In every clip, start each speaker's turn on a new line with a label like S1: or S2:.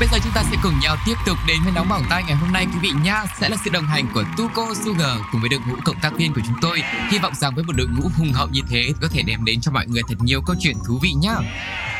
S1: Bây giờ chúng ta sẽ cùng nhau tiếp tục đến với nóng bỏng tay ngày hôm nay quý vị nha. Sẽ là sự đồng hành của Tuco Sugar cùng với đội ngũ cộng tác viên của chúng tôi. Hy vọng rằng với một đội ngũ hùng hậu như thế có thể đem đến cho mọi người thật nhiều câu chuyện thú vị nhá.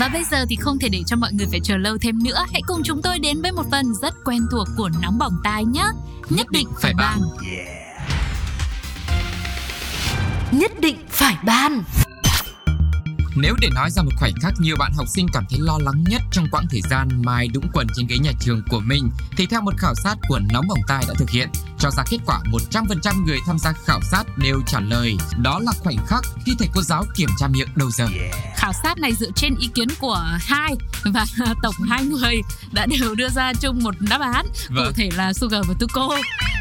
S2: Và bây giờ thì không thể để cho mọi người phải chờ lâu thêm nữa. Hãy cùng chúng tôi đến với một phần rất quen thuộc của nóng bỏng tai nhé. Nhất định phải bàn Nhất định phải bàn
S1: Nếu để nói ra một khoảnh khắc nhiều bạn học sinh cảm thấy lo lắng nhất trong quãng thời gian mai đũng quần trên ghế nhà trường của mình thì theo một khảo sát của Nóng Bỏng Tai đã thực hiện cho ra kết quả 100% người tham gia khảo sát đều trả lời đó là khoảnh khắc khi thầy cô giáo kiểm tra miệng đầu giờ.
S2: Khảo sát này dựa trên ý kiến của hai và tổng hai người đã đều đưa ra chung một đáp án
S1: Vâng.
S2: cụ thể là Sugar và Tuko.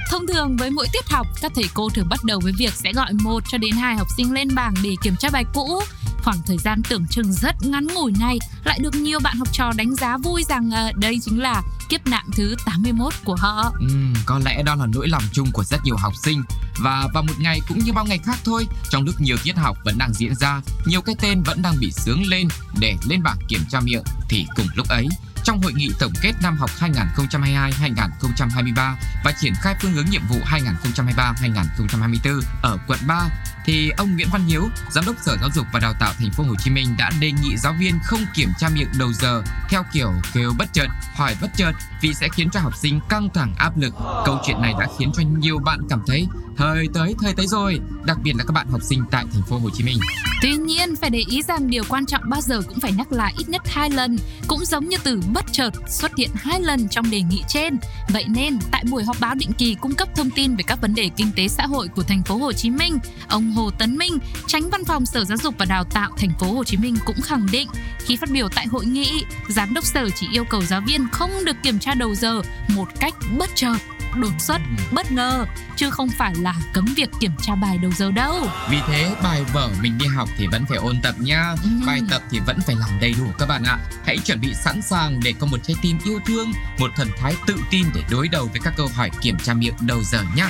S2: Thông thường với mỗi tiết học, các thầy cô thường bắt đầu với việc sẽ gọi một cho đến hai học sinh lên bảng để kiểm tra bài cũ. Khoảng thời gian tưởng chừng rất ngắn ngủi này lại được nhiều bạn học trò đánh giá vui rằng ờ, đây chính là kiếp nạn thứ 81 của họ.
S1: Ừ, có lẽ đó là nỗi lòng chung của rất nhiều học sinh và vào một ngày cũng như bao ngày khác thôi trong lúc nhiều tiết học vẫn đang diễn ra nhiều cái tên vẫn đang bị sướng lên để lên bảng kiểm tra miệng thì cùng lúc ấy trong hội nghị tổng kết năm học 2022-2023 và triển khai phương hướng nhiệm vụ 2023-2024 ở quận 3 thì ông Nguyễn Văn Hiếu, giám đốc Sở Giáo dục và Đào tạo Thành phố Hồ Chí Minh đã đề nghị giáo viên không kiểm tra miệng đầu giờ theo kiểu kêu bất chợt, hỏi bất chợt vì sẽ khiến cho học sinh căng thẳng áp lực. Câu chuyện này đã khiến cho nhiều bạn cảm thấy thời tới thời tới rồi, đặc biệt là các bạn học sinh tại Thành phố Hồ Chí Minh.
S2: Tuy nhiên, phải để ý rằng điều quan trọng bao giờ cũng phải nhắc lại ít nhất hai lần, cũng giống như từ bất chợt xuất hiện hai lần trong đề nghị trên. Vậy nên, tại buổi họp báo định kỳ cung cấp thông tin về các vấn đề kinh tế xã hội của thành phố Hồ Chí Minh, ông Hồ Tấn Minh, tránh văn phòng Sở Giáo dục và Đào tạo thành phố Hồ Chí Minh cũng khẳng định khi phát biểu tại hội nghị, giám đốc sở chỉ yêu cầu giáo viên không được kiểm tra đầu giờ một cách bất chợt đột xuất, bất ngờ chứ không phải là cấm việc kiểm tra bài đầu giờ đâu.
S1: Vì thế bài vở mình đi học thì vẫn phải ôn tập nha
S2: Ừ.
S1: Bài tập thì vẫn phải làm đầy đủ các bạn ạ Hãy chuẩn bị sẵn sàng để có một trái tim yêu thương Một thần thái tự tin để đối đầu với các câu hỏi kiểm tra miệng đầu giờ nhá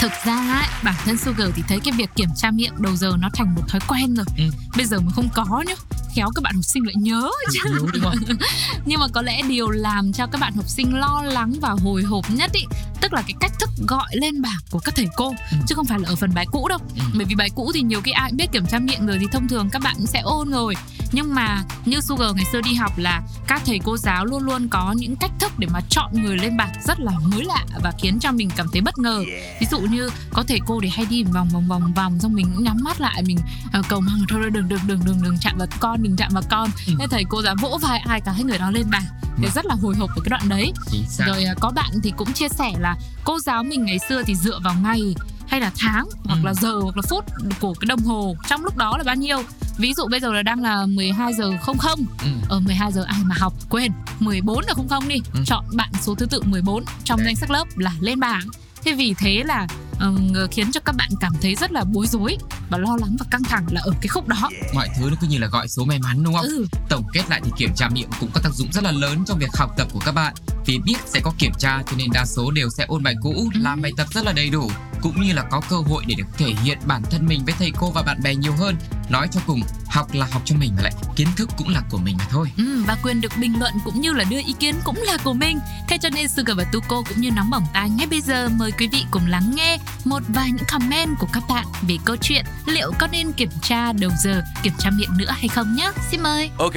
S2: Thực ra ấy, bản thân Sugar thì thấy cái việc kiểm tra miệng đầu giờ nó thành một thói quen rồi.
S1: Ừ.
S2: Bây giờ mà không có nhá, khéo các bạn học sinh lại nhớ chứ.
S1: Nhớ đúng không?
S2: Nhưng mà có lẽ điều làm cho các bạn học sinh lo lắng và hồi hộp nhất ý, tức là cái cách thức gọi lên bảng của các thầy cô,
S1: Ừ.
S2: chứ không phải là ở phần bài cũ đâu.
S1: Ừ.
S2: Bởi vì bài cũ thì nhiều khi ai cũng biết kiểm tra miệng rồi thì thông thường các bạn cũng sẽ ôn rồi. Nhưng mà như Sugar ngày xưa đi học là các thầy cô giáo luôn luôn có những cách thức để mà chọn người lên bảng rất là mới lạ và khiến cho mình cảm thấy bất ngờ. Ví dụ như có thầy cô thì hay đi vòng vòng vòng vòng xong mình cũng nhắm mắt lại mình uh, cầu mong thôi đừng đừng đừng đừng đừng chạm vào con đừng chạm vào con.
S1: Ừ.
S2: Thầy cô giáo vỗ vai ai cái người đó lên bảng. Thì rất là hồi hộp với cái đoạn đấy. Rồi à, có bạn thì cũng chia sẻ là cô giáo mình ngày xưa thì dựa vào ngày hay là tháng hoặc
S1: Ừ.
S2: là giờ hoặc là phút của cái đồng hồ trong lúc đó là bao nhiêu. Ví dụ bây giờ là đang là 12 giờ 00
S1: ừ.
S2: ở 12 giờ ai mà học quên 14 là 00 đi
S1: Ừ.
S2: chọn bạn số thứ tự 14 trong
S1: Đấy.
S2: danh sách lớp là lên bảng thế vì thế là ừm, khiến cho các bạn cảm thấy rất là bối rối và lo lắng và căng thẳng là ở cái khúc đó
S1: Mọi thứ nó cứ như là gọi số may mắn đúng không?
S2: ừ
S1: Tổng kết lại thì kiểm tra miệng cũng có tác dụng rất là lớn trong việc học tập của các bạn Vì biết sẽ có kiểm tra cho nên đa số đều sẽ ôn bài cũ,
S2: Ừ.
S1: làm bài tập rất là đầy đủ Cũng như là có cơ hội để được thể hiện bản thân mình với thầy cô và bạn bè nhiều hơn Nói cho cùng, học là học cho mình mà lại kiến thức cũng là của mình mà thôi
S2: Ừ, và quyền được bình luận cũng như là đưa ý kiến cũng là của mình. Thế cho nên Sugar và Tuko cũng như nóng bỏng tai ngay bây giờ mời quý vị cùng lắng nghe một vài những comment của các bạn về câu chuyện liệu có nên kiểm tra đầu giờ, kiểm tra miệng nữa hay không nhé. Xin mời.
S3: Ok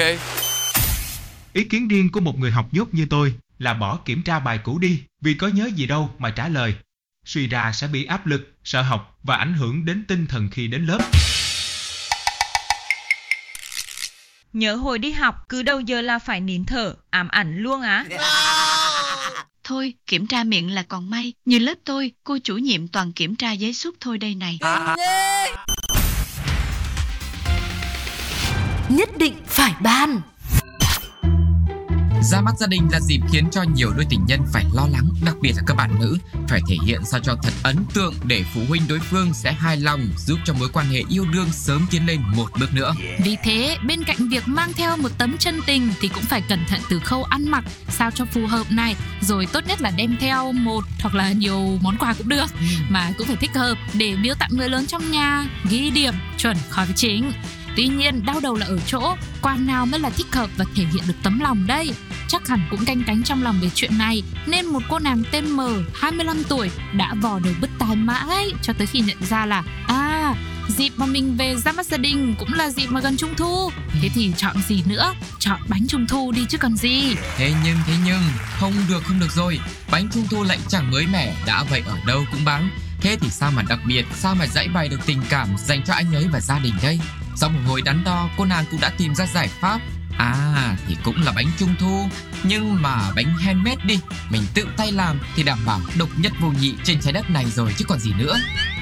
S4: Ý kiến riêng của một người học dốt như tôi là bỏ kiểm tra bài cũ đi vì có nhớ gì đâu mà trả lời. Suy ra sẽ bị áp lực, sợ học và ảnh hưởng đến tinh thần khi đến lớp.
S5: Nhớ hồi đi học cứ đầu giờ là phải nín thở, ám ảnh luôn á.
S6: Thôi, kiểm tra miệng là còn may. Như lớp tôi, cô chủ nhiệm toàn kiểm tra giấy suốt thôi đây này.
S2: Nhất định phải ban.
S1: Ra mắt gia đình là dịp khiến cho nhiều đôi tình nhân phải lo lắng, đặc biệt là các bạn nữ, phải thể hiện sao cho thật ấn tượng để phụ huynh đối phương sẽ hài lòng, giúp cho mối quan hệ yêu đương sớm tiến lên một bước nữa.
S2: Vì thế, bên cạnh việc mang theo một tấm chân tình thì cũng phải cẩn thận từ khâu ăn mặc sao cho phù hợp này, rồi tốt nhất là đem theo một hoặc là nhiều món quà cũng được mà cũng phải thích hợp để biếu tặng người lớn trong nhà, ghi điểm chuẩn khỏi chính. Tuy nhiên, đau đầu là ở chỗ quà nào mới là thích hợp và thể hiện được tấm lòng đây. Chắc hẳn cũng canh cánh trong lòng về chuyện này Nên một cô nàng tên M 25 tuổi đã vò đầu bứt tai mãi Cho tới khi nhận ra là À dịp mà mình về ra mắt gia đình cũng là dịp mà gần trung thu. Thế thì chọn gì nữa? Chọn bánh trung thu đi chứ còn gì?
S1: Thế nhưng thế nhưng không được không được rồi. Bánh trung thu lạnh chẳng mới mẻ Đã vậy ở đâu cũng bán. Thế thì sao mà đặc biệt Sao mà dãy bày được tình cảm dành cho anh ấy và gia đình đây? Sau một hồi đắn đo, Cô nàng cũng đã tìm ra giải pháp. À thì cũng là bánh trung thu. Nhưng mà bánh handmade đi, Mình tự tay làm thì đảm bảo độc nhất vô nhị trên trái đất này rồi chứ còn gì nữa.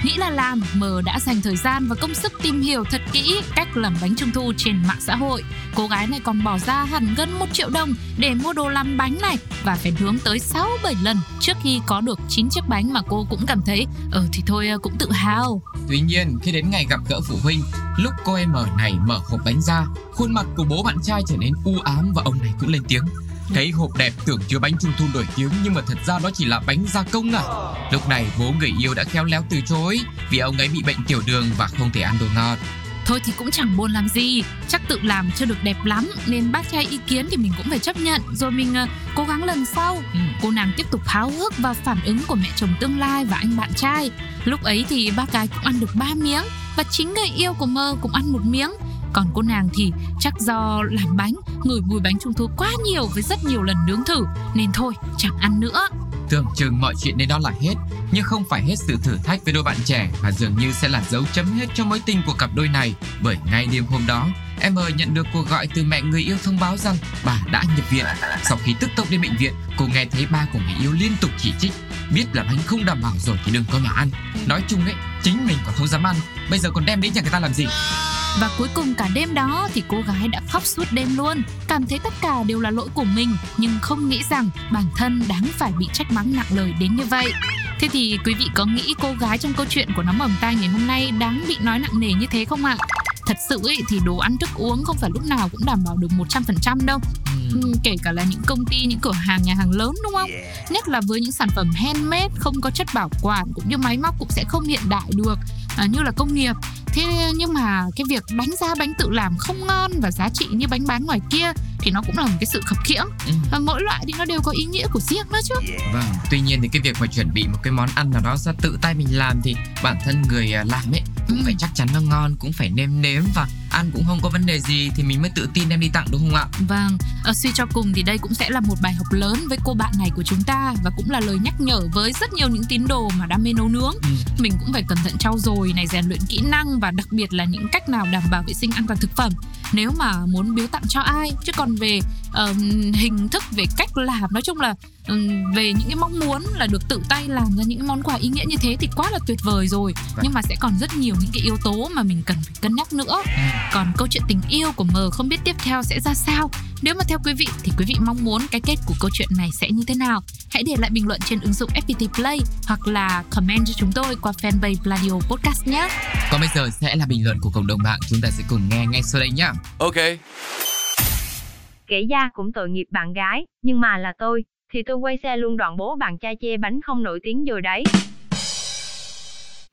S2: Nghĩ là làm, Mờ đã dành thời gian và công sức tìm hiểu thật kỹ cách làm bánh trung thu trên mạng xã hội. Cô gái này còn bỏ ra hẳn gần 1 triệu đồng để mua đồ làm bánh này và phải nướng tới 6-7 lần trước khi có được 9 chiếc bánh mà cô cũng cảm thấy ờ thì thôi ờ, cũng tự hào.
S1: Tuy nhiên khi đến ngày gặp gỡ phụ huynh Lúc cô em ở này mở hộp bánh ra Khuôn mặt của bố bạn trai trở nên u ám và ông này cũng lên tiếng Thấy hộp đẹp tưởng chứa bánh trung thu nổi tiếng nhưng mà thật ra đó chỉ là bánh gia công à. Lúc này bố người yêu đã khéo léo từ chối Vì ông ấy bị bệnh tiểu đường và không thể ăn đồ ngọt.
S2: Thôi thì cũng chẳng buồn làm gì Chắc tự làm chưa được đẹp lắm Nên bác trai ý kiến thì mình cũng phải chấp nhận. Rồi mình uh, cố gắng lần sau.
S1: Ừ.
S2: Cô nàng tiếp tục háo hức và phản ứng của mẹ chồng tương lai và anh bạn trai. Lúc ấy thì bác gái cũng ăn được 3 miếng Và chính người yêu của mơ cũng ăn một miếng còn cô nàng thì chắc do làm bánh, Ngửi mùi bánh trung thu quá nhiều với rất nhiều lần nướng thử. Nên thôi, chẳng ăn nữa.
S1: Tưởng chừng mọi chuyện đến đó là hết. Nhưng không phải hết sự thử thách với đôi bạn trẻ, Mà dường như sẽ là dấu chấm hết cho mối tình của cặp đôi này. Bởi ngay đêm hôm đó, Em ơi nhận được cuộc gọi từ mẹ người yêu thông báo rằng bà đã nhập viện. Sau khi tức tốc đến bệnh viện, Cô nghe thấy ba của người yêu liên tục chỉ trích. Biết là bánh không đảm bảo rồi thì đừng có mà ăn. Nói chung ấy, chính mình còn không dám ăn. Bây giờ còn đem đến nhà người ta làm gì?
S2: Và cuối cùng cả đêm đó thì cô gái đã khóc suốt đêm luôn Cảm thấy tất cả đều là lỗi của mình Nhưng không nghĩ rằng bản thân đáng phải bị trách mắng nặng lời đến như vậy Thế thì quý vị có nghĩ cô gái trong câu chuyện của nóng bỏng tai ngày hôm nay đáng bị nói nặng nề như thế không ạ? Thật sự ý, thì đồ ăn thức uống không phải lúc nào cũng đảm bảo được 100% đâu
S1: Ừ.
S2: Ừ, kể cả là những công ty, những cửa hàng, nhà hàng lớn đúng không? Nhất là với những sản phẩm handmade không có chất bảo quản cũng như máy móc cũng sẽ không hiện đại được à, như là công nghiệp. Thế nhưng mà cái việc đánh giá bánh tự làm không ngon và giá trị như bánh bán ngoài kia thì nó cũng là một cái sự khập khiễng.
S1: Ừ.
S2: Và mỗi loại thì nó đều có ý nghĩa của riêng đó chứ.
S1: Vâng, tuy nhiên thì cái việc mà chuẩn bị một cái món ăn nào đó ra tự tay mình làm thì bản thân người à, làm ấy cũng
S2: Ừ.
S1: phải chắc chắn nó ngon, cũng phải nêm nếm và ăn cũng không có vấn đề gì thì mình mới tự tin đem đi tặng đúng không ạ?
S2: Vâng, ở suy cho cùng thì đây cũng sẽ là một bài học lớn với cô bạn này của chúng ta và cũng là lời nhắc nhở với rất nhiều những tín đồ mà đam mê nấu nướng.
S1: Ừ.
S2: Mình cũng phải cẩn thận trau dồi này, rèn luyện kỹ năng và đặc biệt là những cách nào đảm bảo vệ sinh an toàn thực phẩm. Nếu mà muốn biếu tặng cho ai, chứ còn về ờm, hình thức, về cách làm, nói chung là về những cái mong muốn là được tự tay làm ra những cái món quà ý nghĩa như thế thì quá là tuyệt vời rồi. Nhưng mà sẽ còn rất nhiều những cái yếu tố mà mình cần phải cân nhắc nữa. Còn câu chuyện tình yêu của mờ không biết tiếp theo sẽ ra sao Nếu mà theo quý vị thì quý vị mong muốn cái kết của câu chuyện này sẽ như thế nào Hãy để lại bình luận trên ứng dụng FPT Play Hoặc là comment cho chúng tôi qua fanpage Pladio Podcast nhé
S1: Còn bây giờ sẽ là bình luận của cộng đồng mạng chúng ta sẽ cùng nghe ngay sau đây nhá.
S3: Ok.
S7: Kể ra cũng tội nghiệp bạn gái, nhưng mà là tôi, thì tôi quay xe luôn đoạn bố bạn trai chê bánh không nổi tiếng rồi đấy.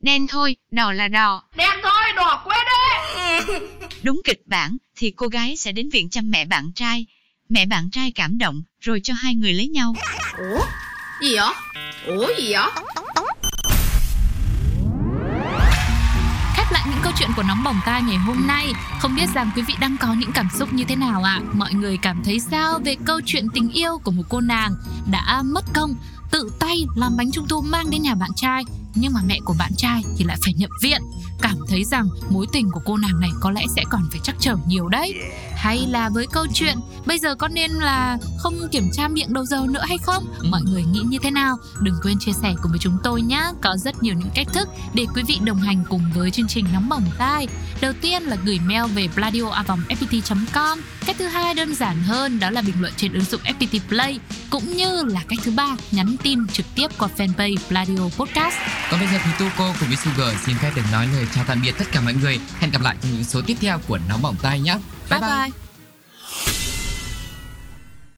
S6: Đen thôi, đỏ là đỏ.
S8: Đen thôi, đỏ quên đi!
S6: Đúng kịch bản thì cô gái sẽ đến viện chăm mẹ bạn trai. Mẹ bạn trai cảm động rồi cho hai người lấy nhau.
S8: Ủa? Gì vậy? Ủa gì vậy?
S2: Câu chuyện của Nóng Bỏng Tai ngày hôm nay. Không biết rằng quý vị đang có những cảm xúc như thế nào ạ? Mọi người cảm thấy sao về câu chuyện tình yêu của một cô nàng Đã mất công tự tay làm bánh trung thu mang đến nhà bạn trai? Nhưng mà mẹ của bạn trai thì lại phải nhập viện. Cảm thấy rằng mối tình của cô nàng này có lẽ sẽ còn phải chắc trở nhiều đấy. Hay là với câu chuyện bây giờ có nên là không kiểm tra miệng đầu giờ nữa hay không?
S1: Ừ.
S2: mọi người nghĩ như thế nào? Đừng quên chia sẻ cùng với chúng tôi nhé có rất nhiều những cách thức để quý vị đồng hành cùng với chương trình nóng bỏng tai. Đầu tiên là gửi mail về pladio@fpt.com cách thứ hai đơn giản hơn đó là bình luận trên ứng dụng FPT Play cũng như là cách thứ ba nhắn tin trực tiếp qua fanpage Pladio Podcast
S1: Còn bây giờ thì Tuco cùng với Sugar xin phép được nói lời chào tạm biệt tất cả mọi người. Hẹn gặp lại trong những số tiếp theo của Nóng Bỏng Tai nhé.
S2: bye bye.